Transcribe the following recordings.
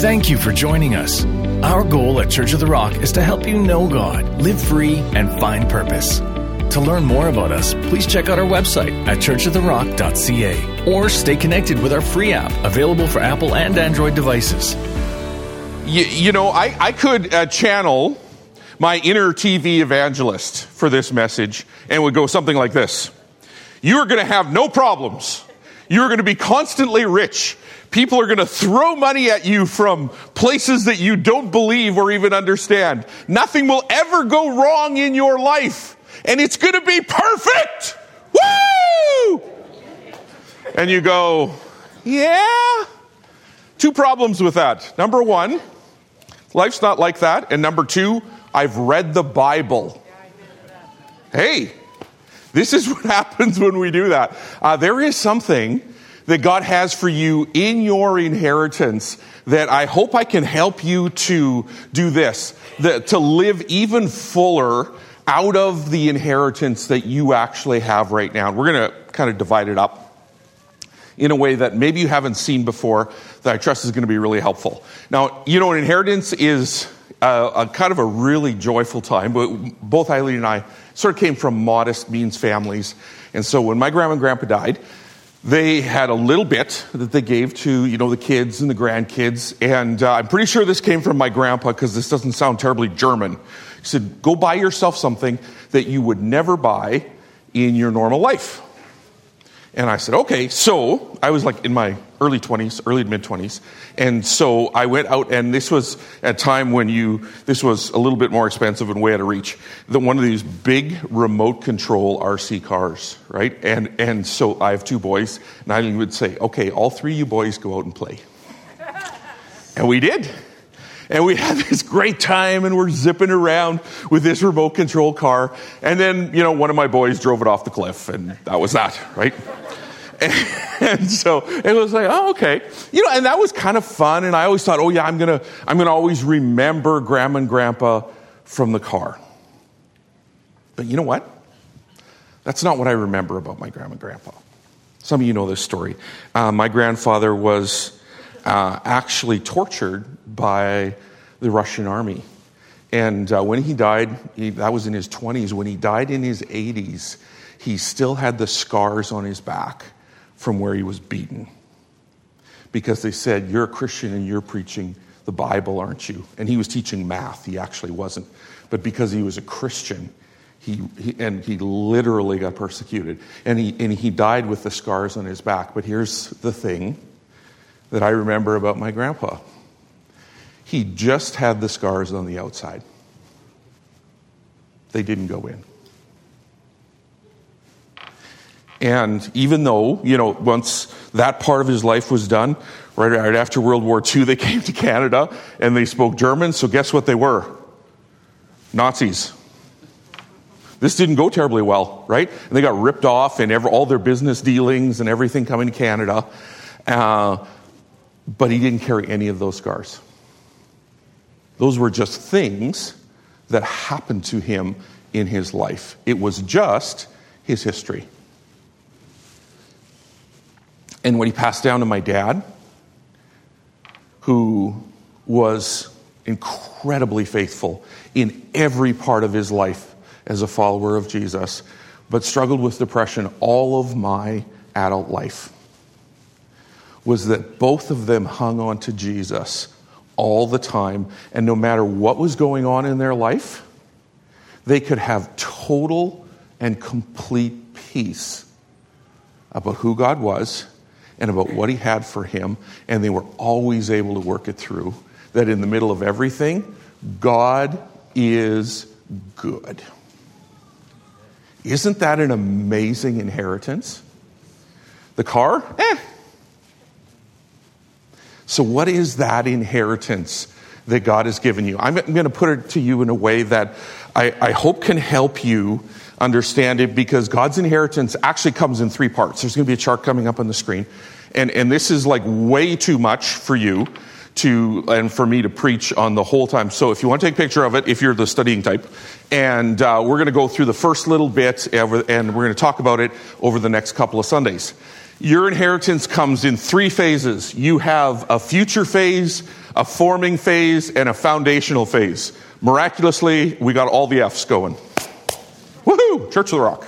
Thank you for joining us. Our goal at Church of the Rock is to help you know God, live free, and find purpose. To learn more about us, please check out our website at churchoftherock.ca or stay connected with our free app available for Apple and Android devices. You, you know, I, I could uh, channel my inner TV evangelist for this message and would go something like this You are going to have no problems. You're going to be constantly rich. People are going to throw money at you from places that you don't believe or even understand. Nothing will ever go wrong in your life. And it's going to be perfect. Woo! And you go, yeah. Two problems with that. Number one, life's not like that. And number two, I've read the Bible. Hey, this is what happens when we do that. Uh, there is something that God has for you in your inheritance that I hope I can help you to do this, that, to live even fuller out of the inheritance that you actually have right now. We're going to kind of divide it up in a way that maybe you haven't seen before that I trust is going to be really helpful. Now, you know, an inheritance is a, a kind of a really joyful time, but both Eileen and I sort of came from modest means families. And so when my grandma and grandpa died, they had a little bit that they gave to you know the kids and the grandkids. And uh, i'm pretty sure this came from my grandpa because this doesn't sound terribly german. He said go buy yourself something that you would never buy in your normal life and I said, okay. So I was like in my early 20s, early mid 20s. And so I went out, and this was a time when you, this was a little bit more expensive and way out of reach. The, one of these big remote control RC cars, right? And, and so I have two boys, and I would say, okay, all three of you boys go out and play. and we did. And we had this great time and we're zipping around with this remote control car. And then, you know, one of my boys drove it off the cliff and that was that, right? And so it was like, oh, okay. You know, and that was kind of fun. And I always thought, oh yeah, I'm to, I'm to always remember grandma and grandpa from the car. But you know what? That's not what I remember about my grandma and grandpa. Some of you know this story. Uh, my grandfather was uh, actually tortured by the Russian army. And uh, when he died, he, that was in his 20s. When he died in his 80s, he still had the scars on his back from where he was beaten. Because they said, You're a Christian and you're preaching the Bible, aren't you? And he was teaching math. He actually wasn't. But because he was a Christian, he, he, and he literally got persecuted. And he, and he died with the scars on his back. But here's the thing that I remember about my grandpa he just had the scars on the outside, they didn't go in. And even though, you know, once that part of his life was done, right, right after World War II, they came to Canada and they spoke German. So guess what they were? Nazis. This didn't go terribly well, right? And they got ripped off and all their business dealings and everything coming to Canada. Uh, but he didn't carry any of those scars. Those were just things that happened to him in his life. It was just his history. And when he passed down to my dad, who was incredibly faithful in every part of his life as a follower of Jesus, but struggled with depression all of my adult life, was that both of them hung on to Jesus all the time. And no matter what was going on in their life, they could have total and complete peace about who God was and about what He had for him, and they were always able to work it through. That in the middle of everything, God is good. Isn't that an amazing inheritance? The car? Eh. So, what is that inheritance that God has given you? I'm going to put it to you in a way that I, I hope can help you understand it because God's inheritance actually comes in three parts. There's going to be a chart coming up on the screen. And, and this is like way too much for you to, and for me to preach on the whole time. So if you want to take a picture of it, if you're the studying type, and uh, we're going to go through the first little bit and we're going to talk about it over the next couple of Sundays. Your inheritance comes in three phases. You have a future phase, a forming phase, and a foundational phase. Miraculously, we got all the F's going. Woohoo! Church of the Rock.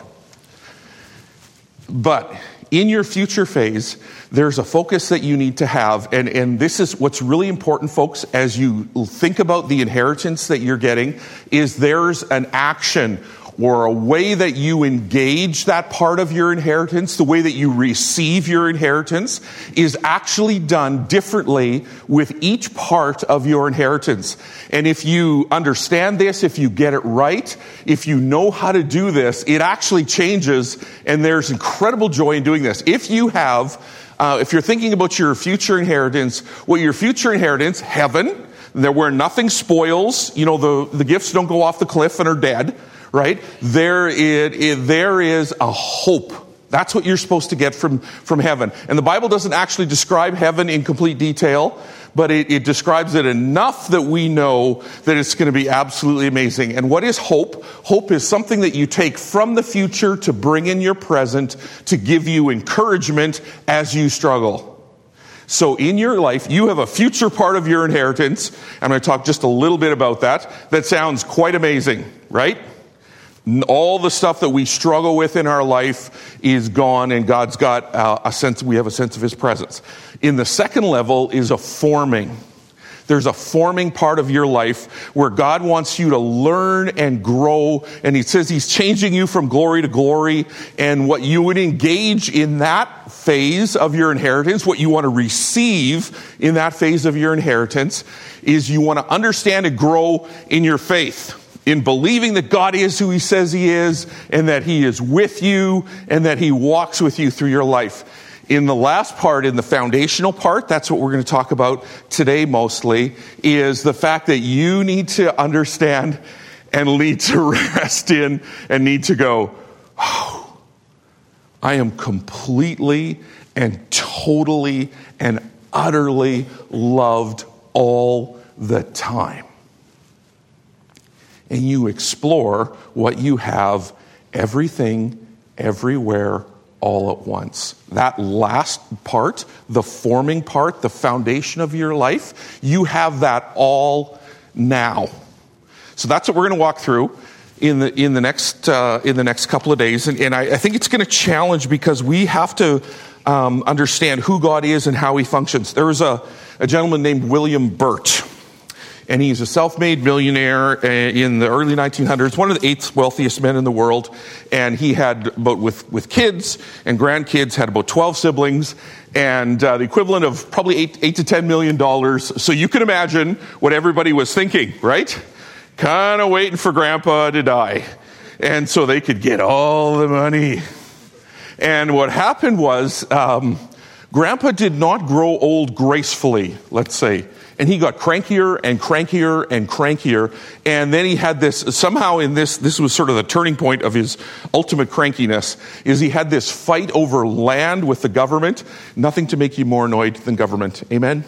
But in your future phase, there's a focus that you need to have. And, and this is what's really important, folks, as you think about the inheritance that you're getting, is there's an action or a way that you engage that part of your inheritance, the way that you receive your inheritance, is actually done differently with each part of your inheritance. And if you understand this, if you get it right, if you know how to do this, it actually changes, and there's incredible joy in doing this. If you have, uh, if you're thinking about your future inheritance, what your future inheritance, heaven, there where nothing spoils, you know, the, the gifts don't go off the cliff and are dead right? There, it, there is a hope. That's what you're supposed to get from, from heaven. And the Bible doesn't actually describe heaven in complete detail, but it, it describes it enough that we know that it's going to be absolutely amazing. And what is hope? Hope is something that you take from the future to bring in your present to give you encouragement as you struggle. So in your life, you have a future part of your inheritance. I'm going to talk just a little bit about that. That sounds quite amazing, right? All the stuff that we struggle with in our life is gone, and God's got uh, a sense, we have a sense of His presence. In the second level is a forming. There's a forming part of your life where God wants you to learn and grow, and He says He's changing you from glory to glory. And what you would engage in that phase of your inheritance, what you want to receive in that phase of your inheritance, is you want to understand and grow in your faith in believing that God is who He says He is, and that He is with you, and that He walks with you through your life. In the last part, in the foundational part, that's what we're going to talk about today mostly, is the fact that you need to understand and need to rest in and need to go, oh, I am completely and totally and utterly loved all the time and you explore what you have everything, everywhere, all at once. That last part, the forming part, the foundation of your life, you have that all now. So that's what we're going to walk through in the in the next uh, in the next couple of days, and, and I, I, think it's going to challenge because we have to um, understand who God is and how He functions. There was a, a gentleman named William Burt and he's a self-made millionaire uh, in the early 1900s, one of the eighth wealthiest men in the world, and he had about with with kids and grandkids had about 12 siblings and uh, the equivalent of probably eight, eight to 10 million dollars. So you can imagine what everybody was thinking, right? Kind of waiting for grandpa to die. And so they could get all the money. And what happened was, um, grandpa did not grow old gracefully, let's say and he got crankier and crankier and crankier. And then he had this, somehow in this, this was sort of the turning point of his ultimate crankiness, is he had this fight over land with the government. Nothing to make you more annoyed than government. Amen?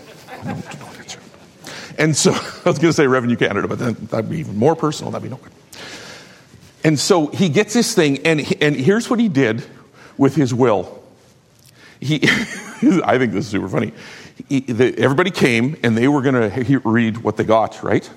And so, I was going to say Revenue Canada, but then that'd be even more personal. That'd be no good. And so he gets this thing, and, and here's what he did with his will. He, I think this is super funny everybody came and they were going to read what they got, right?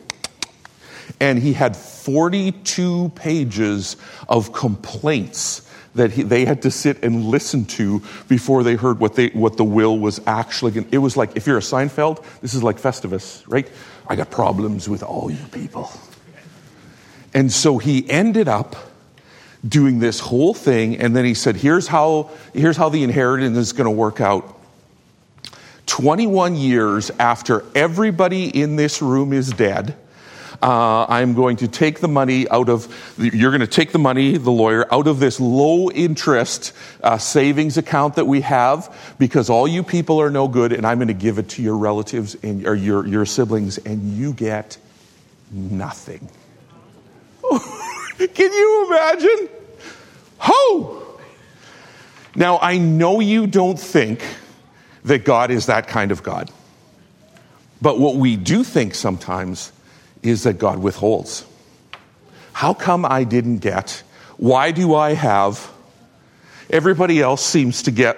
And he had 42 pages of complaints that he, they had to sit and listen to before they heard what, they, what the will was actually. going It was like, if you're a Seinfeld, this is like Festivus, right? I got problems with all you people. And so he ended up doing this whole thing, and then he said, here's how, here's how the inheritance is going to work out. 21 years after everybody in this room is dead, uh, I'm going to take the money out of, you're going to take the money, the lawyer, out of this low interest uh, savings account that we have because all you people are no good and I'm going to give it to your relatives and, or your, your siblings and you get nothing. Can you imagine? Ho! Now, I know you don't think that God is that kind of God. But what we do think sometimes is that God withholds. How come I didn't get? Why do I have? Everybody else seems to get,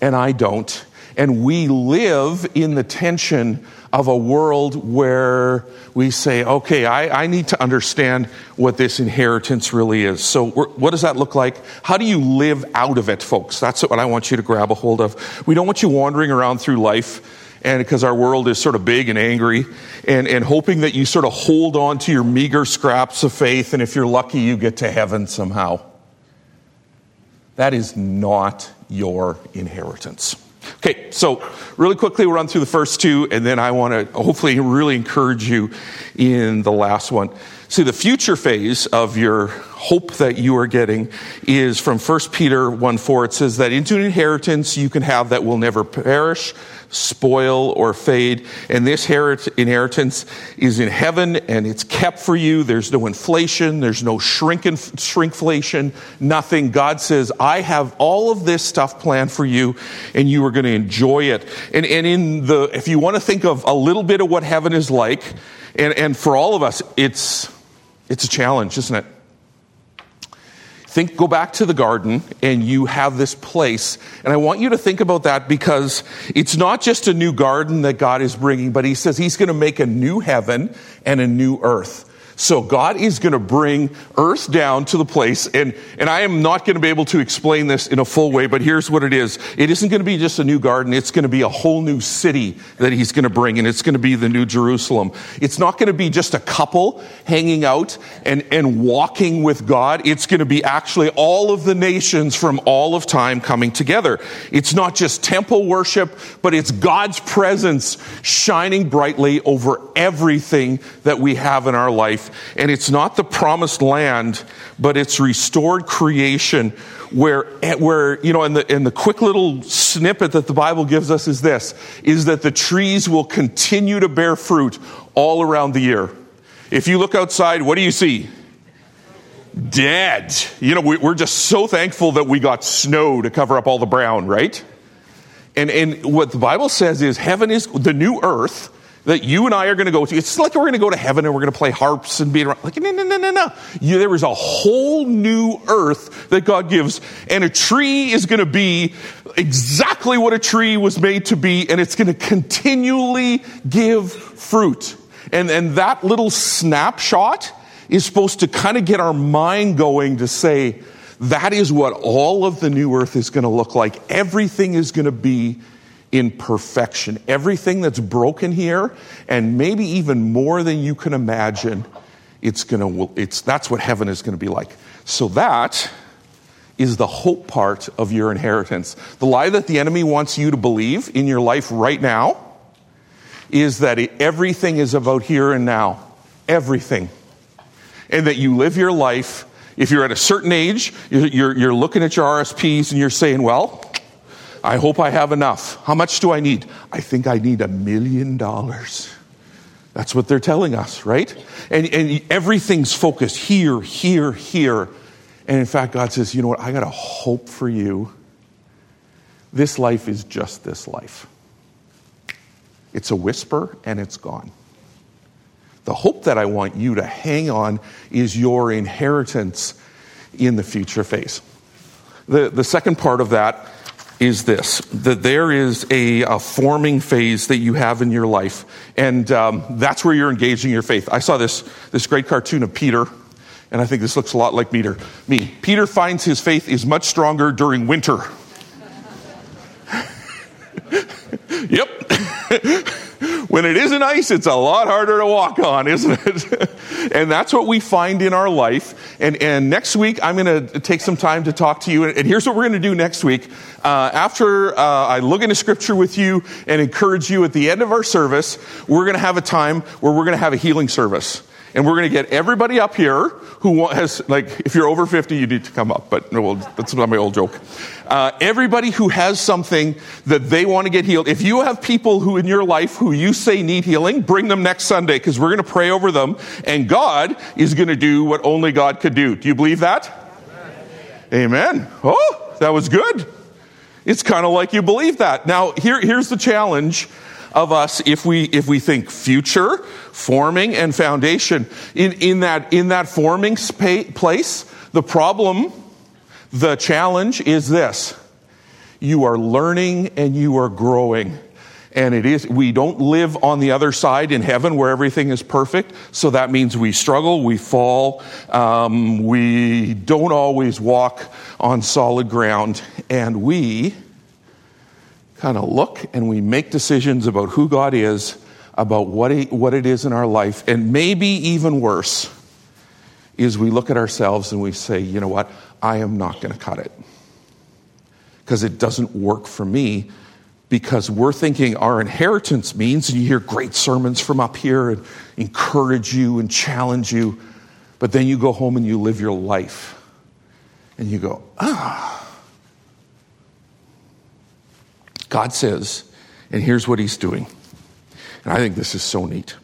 and I don't. And we live in the tension of a world where we say, okay, I, I need to understand what this inheritance really is. So, what does that look like? How do you live out of it, folks? That's what I want you to grab a hold of. We don't want you wandering around through life and because our world is sort of big and angry and, and hoping that you sort of hold on to your meager scraps of faith and if you're lucky you get to heaven somehow that is not your inheritance Okay, so really quickly we'll run through the first two, and then I want to hopefully really encourage you in the last one. See, the future phase of your hope that you are getting is from 1 Peter 1 4. It says that into an inheritance you can have that will never perish, spoil, or fade. And this inheritance is in heaven and it's kept for you. There's no inflation, there's no shrinking, shrinkflation, nothing. God says, I have all of this stuff planned for you and you are going to enjoy it. And, and in the, if you want to think of a little bit of what heaven is like, and, and for all of us, it's, it's a challenge, isn't it? Think, go back to the garden and you have this place. And I want you to think about that because it's not just a new garden that God is bringing, but He says He's going to make a new heaven and a new earth. So God is going to bring earth down to the place, and, and I am not going to be able to explain this in a full way, but here's what it is. It isn't going to be just a new garden, it's going to be a whole new city that he's going to bring, and it's going to be the new Jerusalem. It's not going to be just a couple hanging out and, and walking with God. It's going to be actually all of the nations from all of time coming together. It's not just temple worship, but it's God's presence shining brightly over everything that we have in our life and it's not the promised land, but it's restored creation where, where, you know, and the, and the quick little snippet that the Bible gives us is this, is that the trees will continue to bear fruit all around the year. If you look outside, what do you see? Dead. You know, we're just so thankful that we got snow to cover up all the brown, right? And, and what the Bible says is heaven is the new earth that you and I are going to go to. It's like we're going to go to heaven and we're going to play harps and be around. Like, no, no, no, no, no. You, there is a whole new earth that God gives, and a tree is going to be exactly what a tree was made to be, and it's going to continually give fruit. And, and that little snapshot is supposed to kind of get our mind going to say, that is what all of the new earth is going to look like. Everything is going to be in perfection. Everything that's broken here, and maybe even more than you can imagine, it's gonna, it's, that's what heaven is to be like. So that is the hope part of your inheritance. The lie that the enemy wants you to believe in your life right now is that it, everything is about here and now. Everything. And that you live your life. If you're at a certain age, you're, you're looking at your RSPs and you're saying, well, I hope I have enough. How much do I need? I think I need a million dollars. That's what they're telling us, right? And, and everything's focused here, here, here. And in fact, God says, you know what? I got a hope for you. This life is just this life. It's a whisper and it's gone. The hope that I want you to hang on is your inheritance in the future phase. The, the second part of that is this that there is a, a, forming phase that you have in your life, and um, that's where you're engaging your faith. I saw this, this great cartoon of Peter, and I think this looks a lot like Peter. Me. Peter finds his faith is much stronger during winter. yep. when it isn't ice, it's a lot harder to walk on, isn't it? and that's what we find in our life. And, and next week, I'm going to take some time to talk to you. And here's what we're going to do next week. Uh, after uh, I look into scripture with you and encourage you at the end of our service, we're going to have a time where we're going to have a healing service and we're going to get everybody up here who has, like, if you're over 50, you need to come up, but no, that's not my old joke. Uh, everybody who has something that they want to get healed, if you have people who in your life who you say need healing, bring them next Sunday because we're going to pray over them and God is going to do what only God could do. Do you believe that? Amen. Amen. Oh, that was good. It's kind of like you believe that. Now, here, here's the challenge of us if we, if we think future, forming, and foundation. In, in, that, in that forming spa- place, the problem, the challenge is this. you are learning and you are growing. And it is, we don't live on the other side in heaven where everything is perfect. So that means we struggle, we fall, um, we don't always walk on solid ground. And we kind of look and we make decisions about who God is, about what, he, what it is in our life. And maybe even worse is we look at ourselves and we say, you know what, I am not going to cut it. Because it doesn't work for me because we're thinking our inheritance means, and you hear great sermons from up here and encourage you and challenge you, but then you go home and you live your life. And you go, ah. God says, and here's what he's doing. And I think this is so neat.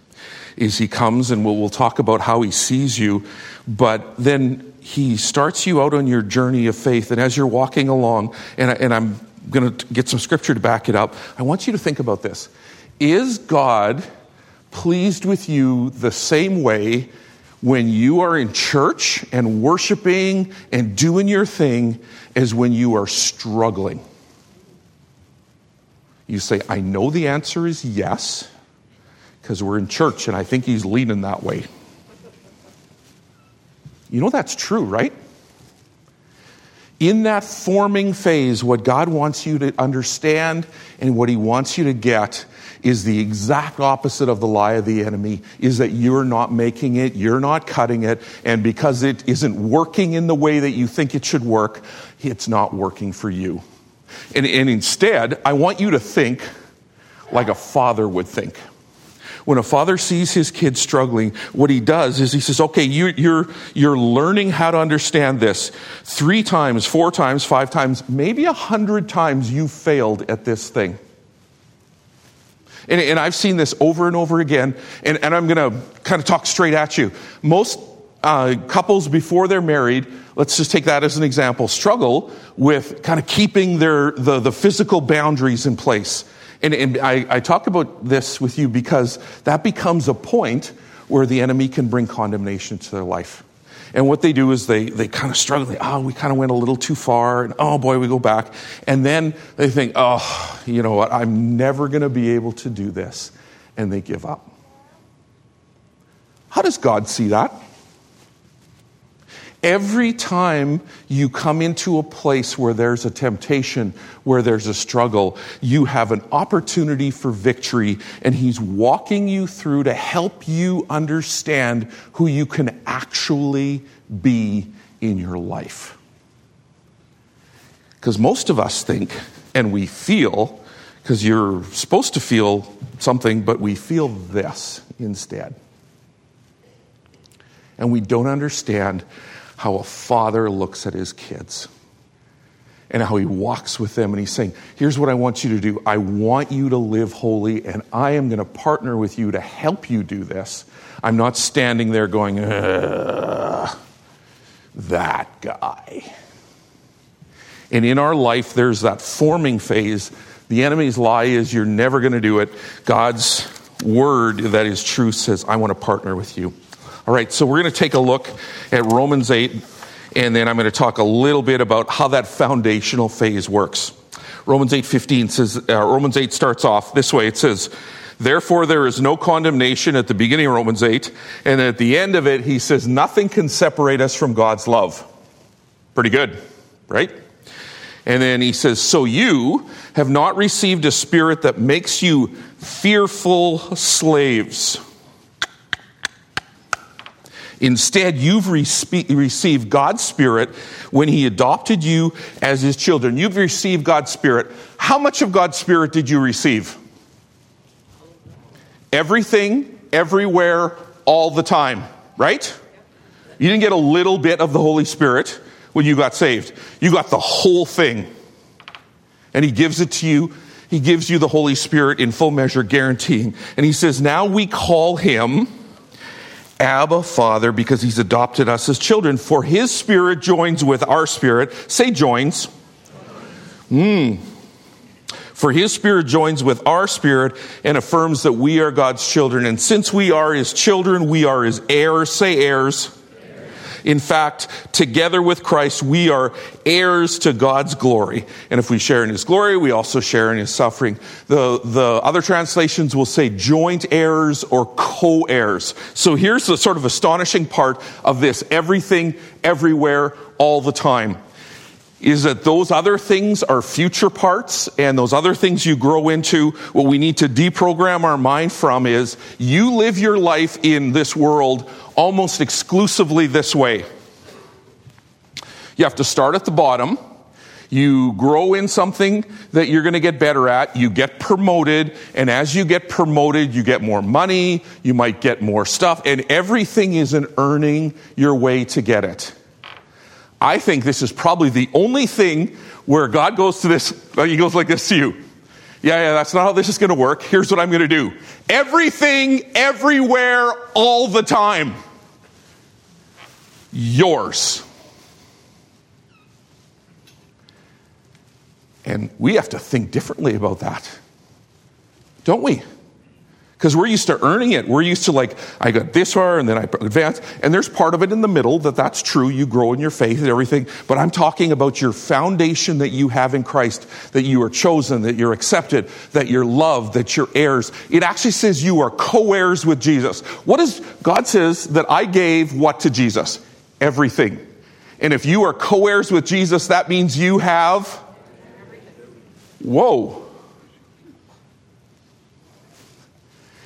Is he comes and we'll, we'll talk about how he sees you, but then he starts you out on your journey of faith. And as you're walking along, and, I, and I'm going to get some scripture to back it up. I want you to think about this. Is God pleased with you the same way when you are in church and worshiping and doing your thing as when you are struggling? You say, I know the answer is yes, because we're in church and I think he's leaning that way. You know that's true, right? in that forming phase, what God wants you to understand and what He wants you to get is the exact opposite of the lie of the enemy is that you're not making it, you're not cutting it, and because it isn't working in the way that you think it should work, it's not working for you. And, and instead, I want you to think like a father would think when a father sees his kid struggling, what he does is he says, okay, you, you're, you're learning how to understand this. Three times, four times, five times, maybe a hundred times you failed at this thing. And, and, I've seen this over and over again, and, and I'm going to kind of talk straight at you. Most uh, couples before they're married, let's just take that as an example, struggle with kind of keeping their, the, the physical boundaries in place. And, and I, I talk about this with you because that becomes a point where the enemy can bring condemnation to their life. And what they do is they, they kind of struggle. Oh, we kind of went a little too far. And oh boy, we go back. And then they think, oh, you know what? I'm never going to be able to do this. And they give up. How does God see that? Every time you come into a place where there's a temptation, where there's a struggle, you have an opportunity for victory, and He's walking you through to help you understand who you can actually be in your life. Because most of us think and we feel, because you're supposed to feel something, but we feel this instead. And we don't understand how a father looks at his kids and how he walks with them and he's saying, Here's what I want you to do. I want you to live holy, and I am going to partner with you to help you do this. I'm not standing there going, that guy. And in our life, there's that forming phase. The enemy's lie is you're never going to do it. God's word that is true says, I want to partner with you. All right, so we're going to take a look at Romans 8, and then I'm going to talk a little bit about how that foundational phase works. Romans 8:15 says uh, Romans 8 starts off this way. It says, "Therefore there is no condemnation at the beginning of Romans 8, and at the end of it he says nothing can separate us from God's love." Pretty good, right? And then he says, "So you have not received a spirit that makes you fearful slaves." Instead, you've received God's Spirit when He adopted you as His children. You've received God's Spirit. How much of God's Spirit did you receive? Everything, everywhere, all the time, right? You didn't get a little bit of the Holy Spirit when you got saved. You got the whole thing. And He gives it to you. He gives you the Holy Spirit in full measure, guaranteeing. And He says, now we call Him Abba, Father, because He's adopted us as children. For His Spirit joins with our spirit. Say joins. Hmm. For His Spirit joins with our spirit and affirms that we are God's children. And since we are His children, we are His heirs. Say heirs. In fact, together with Christ, we are heirs to God's glory. And if we share in his glory, we also share in his suffering. The, the other translations will say joint heirs or co heirs. So here's the sort of astonishing part of this everything, everywhere, all the time is that those other things are future parts and those other things you grow into, what we need to deprogram our mind from is you live your life in this world almost exclusively this way. You have to start at the bottom. You grow in something that you're going to get better at. You get promoted. And as you get promoted, you get more money. You might get more stuff. And everything is an earning your way to get it. I think this is probably the only thing where God goes to this, uh, he goes like this to you. Yeah, yeah, that's not how this is going to work. Here's what I'm going to do everything, everywhere, all the time. Yours. And we have to think differently about that, don't we? Because we're used to earning it. We're used to like, I got this far and then I advance. And there's part of it in the middle that that's true. You grow in your faith and everything. But I'm talking about your foundation that you have in Christ, that you are chosen, that you're accepted, that you're loved, that you're heirs. It actually says you are co-heirs with Jesus. What is, God says that I gave what to Jesus? Everything. And if you are co-heirs with Jesus, that means you have, whoa.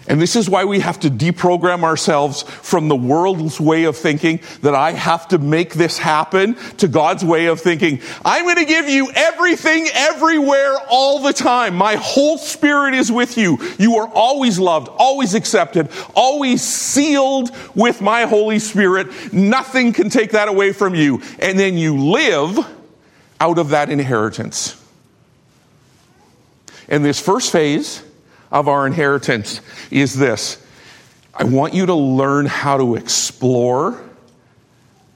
And this is why we have to deprogram ourselves from the world's way of thinking that I have to make this happen to God's way of thinking. I'm going to give you everything everywhere all the time. My whole spirit is with you. You are always loved, always accepted, always sealed with my Holy Spirit. Nothing can take that away from you. And then you live out of that inheritance. And this first phase, of our inheritance is this I want you to learn how to explore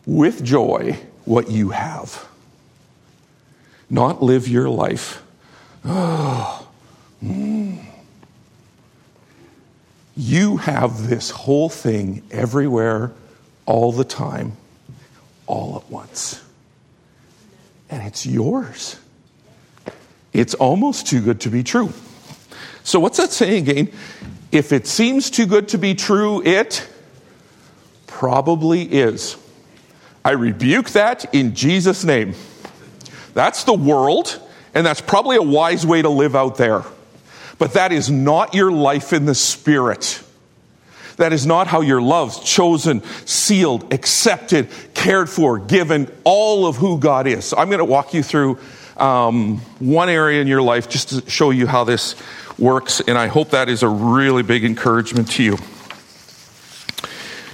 with joy what you have, not live your life. Oh, mm. You have this whole thing everywhere, all the time, all at once. And it's yours. It's almost too good to be true. So, what's that saying again? If it seems too good to be true, it probably is. I rebuke that in Jesus' name. That's the world, and that's probably a wise way to live out there. But that is not your life in the Spirit. That is not how you're loved, chosen, sealed, accepted, cared for, given, all of who God is. So I'm going to walk you through um, one area in your life just to show you how this works, and I hope that is a really big encouragement to you.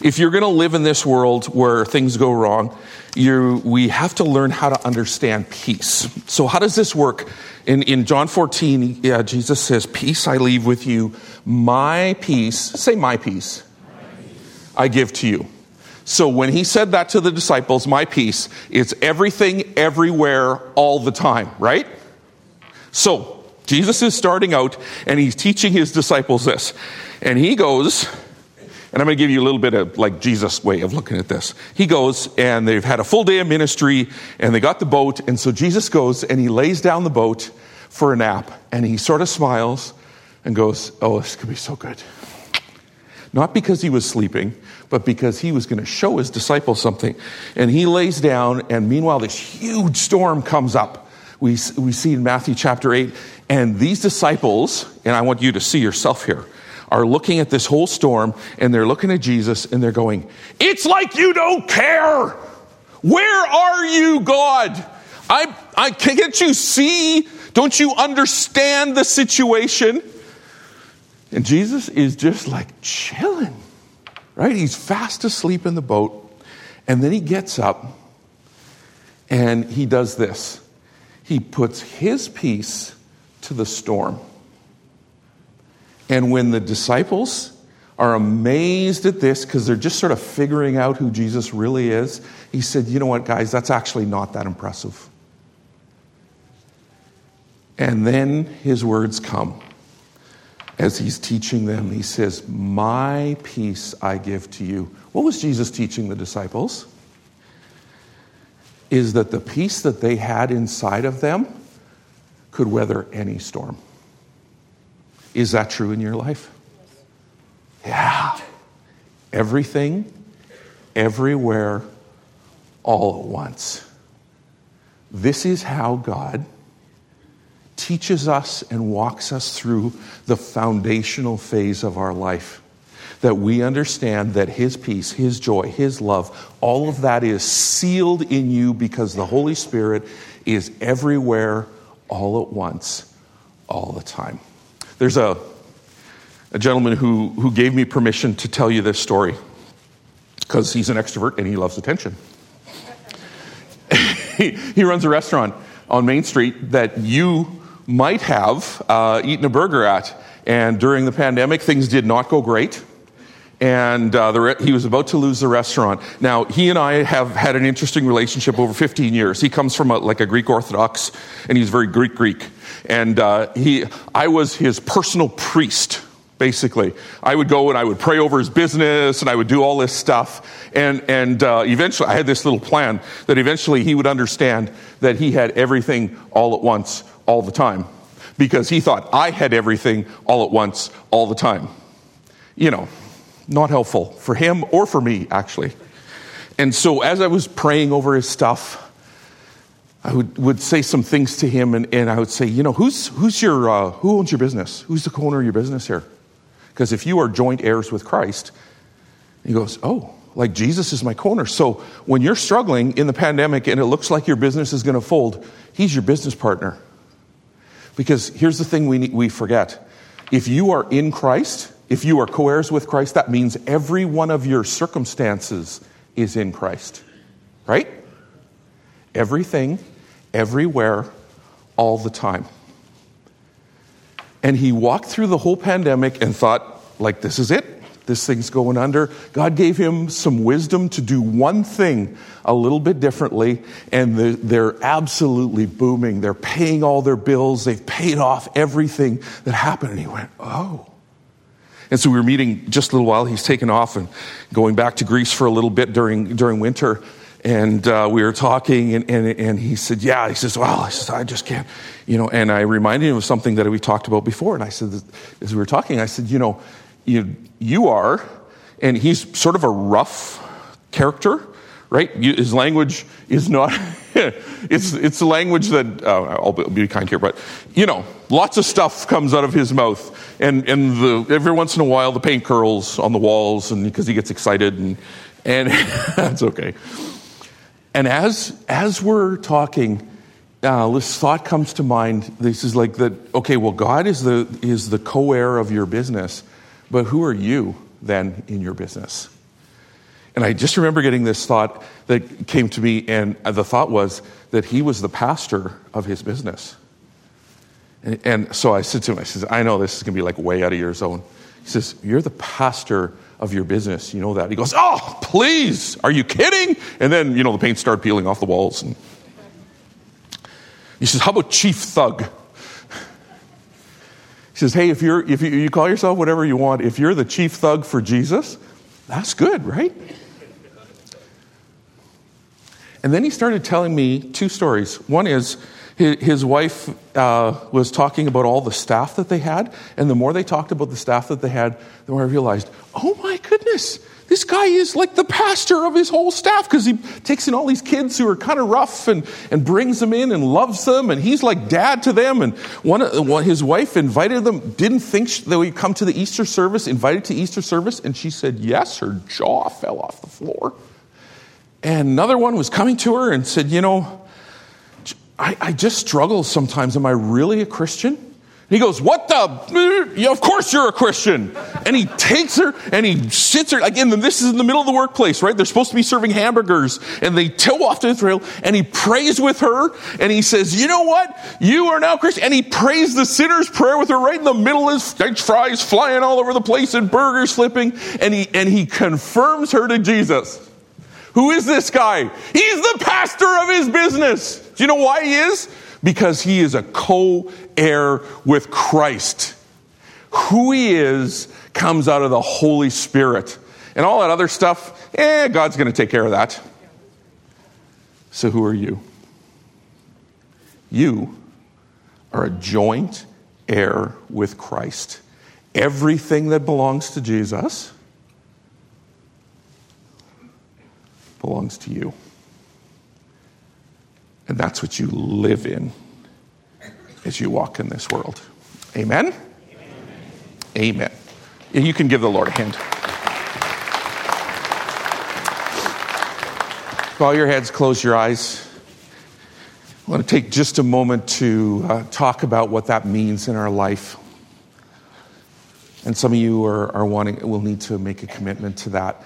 If you're going to live in this world where things go wrong, we have to learn how to understand peace. So, how does this work? In, in John 14, yeah, Jesus says, Peace I leave with you, my peace, say my peace, I give to you. So when he said that to the disciples, my peace, it's everything, everywhere, all the time, right? So Jesus is starting out and he's teaching his disciples this. And he goes, and I'm going to give you a little bit of like Jesus' way of looking at this. He goes and they've had a full day of ministry and they got the boat. And so Jesus goes and he lays down the boat for a nap and he sort of smiles and goes, Oh, this could be so good. Not because he was sleeping, but because he was going to show his disciples something. And he lays down, and meanwhile, this huge storm comes up. We, we see in Matthew chapter 8, and these disciples, and I want you to see yourself here, are looking at this whole storm and they're looking at Jesus and they're going, It's like you don't care. Where are you, God? I, I can't you see? Don't you understand the situation? And Jesus is just like chilling, right? He's fast asleep in the boat. And then he gets up and he does this he puts his peace to the storm. And when the disciples are amazed at this because they're just sort of figuring out who Jesus really is, he said, You know what, guys, that's actually not that impressive. And then his words come as he's teaching them. He says, My peace I give to you. What was Jesus teaching the disciples? is that the peace that they had inside of them could weather any storm. Is that true in your life? Yeah. Everything, everywhere, all at once. This is how God teaches us and walks us through the foundational phase of our life. That we understand that His peace, His joy, His love, all of that is sealed in you because the Holy Spirit is everywhere, all at once, all the time. There's a, a gentleman who, who gave me permission to tell you this story because he's an extrovert and he loves attention. he, he runs a restaurant on Main Street that you might have uh, eaten a burger at. And during the pandemic, things did not go great. And uh, re- he was about to lose the restaurant. Now, he and I have had an interesting relationship over 15 years. He comes from a, like a Greek Orthodox, and he's very Greek Greek. And uh, he, I was his personal priest basically. I would go and I would pray over his business and I would do all this stuff. And, and uh, eventually, I had this little plan that eventually he would understand that he had everything all at once, all the time. Because he thought I had everything all at once, all the time. You know, not helpful for him or for me, actually. And so as I was praying over his stuff, I would, would say some things to him and, and I would say, you know, who's, who's your, uh, who owns your business? Who's the co-owner of your business here? Because if you are joint heirs with Christ, he goes, Oh, like Jesus is my corner. So when you're struggling in the pandemic and it looks like your business is going to fold, he's your business partner. Because here's the thing we, need, we forget if you are in Christ, if you are co heirs with Christ, that means every one of your circumstances is in Christ. Right? Everything, everywhere, all the time. And he walked through the whole pandemic and thought, like, this is it. This thing's going under. God gave him some wisdom to do one thing a little bit differently, and they're, absolutely booming. They're paying all their bills. They've paid off everything that happened. And he went, oh. And so we were meeting just a little while. He's taken off and going back to Greece for a little bit during, during winter. And uh, we were talking, and, and, and he said, Yeah. He says, Well, I, says, I just can't, you know. And I reminded him of something that we talked about before. And I said, As we were talking, I said, You know, you, you are, and he's sort of a rough character, right? You, his language is not, it's, it's a language that, uh, I'll be kind here, but, you know, lots of stuff comes out of his mouth. And, and the, every once in a while, the paint curls on the walls, and because he gets excited, and, and that's okay. And as, as we're talking, uh, this thought comes to mind. This is like that, okay, well, God is the, is the co heir of your business, but who are you then in your business? And I just remember getting this thought that came to me, and the thought was that he was the pastor of his business. And, and so I said to him, I says, I know this is going to be like way out of your zone. He says, You're the pastor of your business. You know that. He goes, Oh, please, are you kidding? And then, you know, the paint started peeling off the walls. And he says, How about chief thug? Says, Hey, if, you're, if you, you call yourself whatever you want, if you're the chief thug for Jesus, that's good, right? And then he started telling me two stories. One is his wife uh, was talking about all the staff that they had, and the more they talked about the staff that they had, the more I realized, oh my goodness, this guy is like the pastor of his whole staff because he takes in all these kids who are kind of rough and, and brings them in and loves them, and he's like dad to them. And one, one his wife invited them, didn't think they would come to the Easter service, invited to Easter service, and she said yes. Her jaw fell off the floor. And another one was coming to her and said, You know, I, I just struggle sometimes. Am I really a Christian? He goes, What the? Of course you're a Christian. And he takes her and he sits her. Again, this is in the middle of the workplace, right? They're supposed to be serving hamburgers. And they tow off to Israel and he prays with her and he says, You know what? You are now Christian. And he prays the sinner's prayer with her right in the middle of French fries flying all over the place and burgers flipping. And he, and he confirms her to Jesus. Who is this guy? He's the pastor of his business. Do you know why he is? Because he is a co heir with Christ. Who he is comes out of the Holy Spirit. And all that other stuff, eh, God's going to take care of that. So, who are you? You are a joint heir with Christ. Everything that belongs to Jesus belongs to you. And that's what you live in as you walk in this world. Amen? Amen. Amen. You can give the Lord a hand. Bow your heads, close your eyes. I want to take just a moment to uh, talk about what that means in our life. And some of you are, are wanting, will need to make a commitment to that.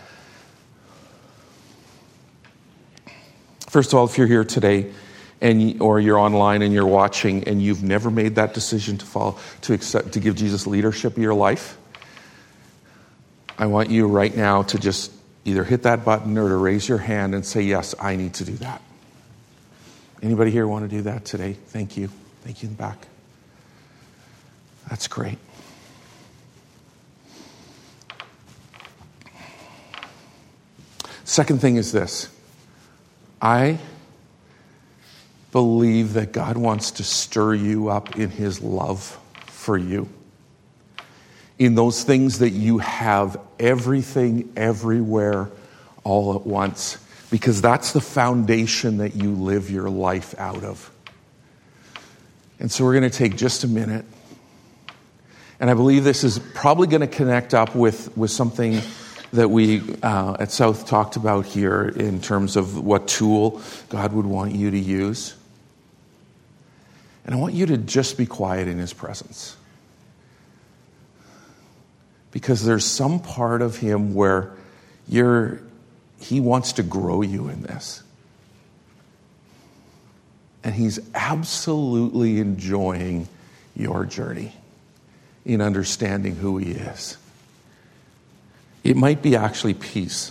First of all, if you're here today, and or you're online and you're watching and you've never made that decision to follow to accept to give Jesus leadership of your life, I want you right now to just either hit that button or to raise your hand and say yes, I need to do that. Anybody here want to do that today? Thank you. Thank you in the back. That's great. Second thing is this. I believe that God wants to stir you up in His love for you. In those things that you have everything, everywhere, all at once, because that's the foundation that you live your life out of. And so we're going to take just a minute. And I believe this is probably going to connect up with, with something that we uh, at South talked about here in terms of what tool God would want you to use. And I want you to just be quiet in his presence. Because there's some part of him where you're, he wants to grow you in this. And he's absolutely enjoying your journey in understanding who he is. It might be actually peace.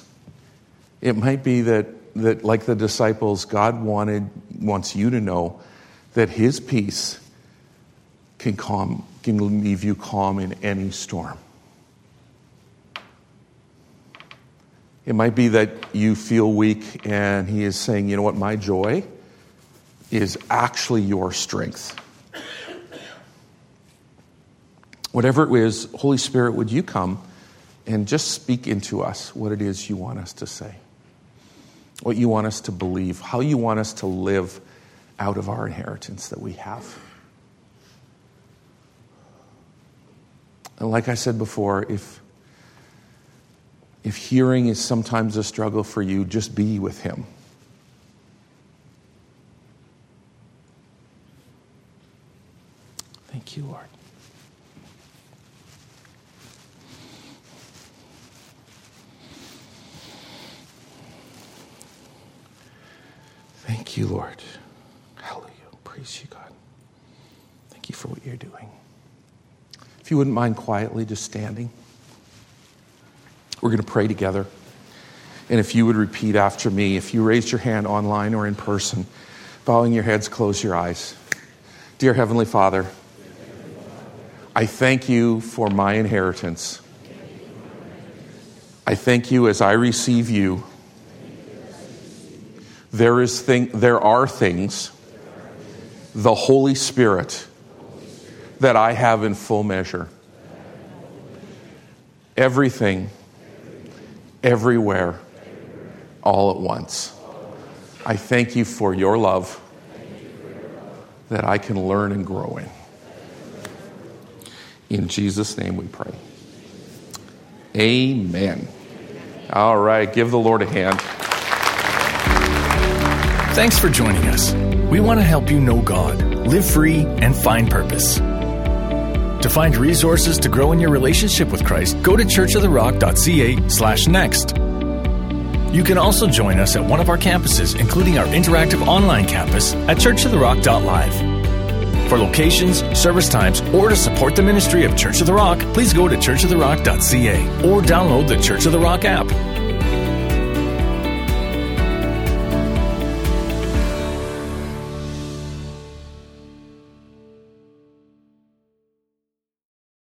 It might be that, that like the disciples, God wanted, wants you to know that his peace can calm, can leave you calm in any storm. It might be that you feel weak and he is saying, you know what, my joy is actually your strength. Whatever it is, Holy Spirit, would you come and just speak into us what it is you want us to say, what you want us to believe, how you want us to live out of our inheritance that we have. And like I said before, if, if hearing is sometimes a struggle for you, just be with Him. Thank you, Lord. Thank you, Lord. Hallelujah. Praise you, God. Thank you for what you're doing. If you wouldn't mind quietly just standing, we're going to pray together. And if you would repeat after me, if you raised your hand online or in person, bowing your heads, close your eyes. Dear Heavenly Father, I thank you for my inheritance. I thank you as I receive you. There, is thing, there are things the Holy Spirit that I have in full measure. Everything, everywhere, all at once. I thank you for your love that I can learn and grow in. In Jesus' name we pray. Amen. All right, give the Lord a hand. Thanks for joining us. We want to help you know God, live free, and find purpose. To find resources to grow in your relationship with Christ, go to churchoftherock.ca slash next. You can also join us at one of our campuses, including our interactive online campus at churchoftherock.live. For locations, service times, or to support the ministry of Church of the Rock, please go to churchoftherock.ca or download the Church of the Rock app.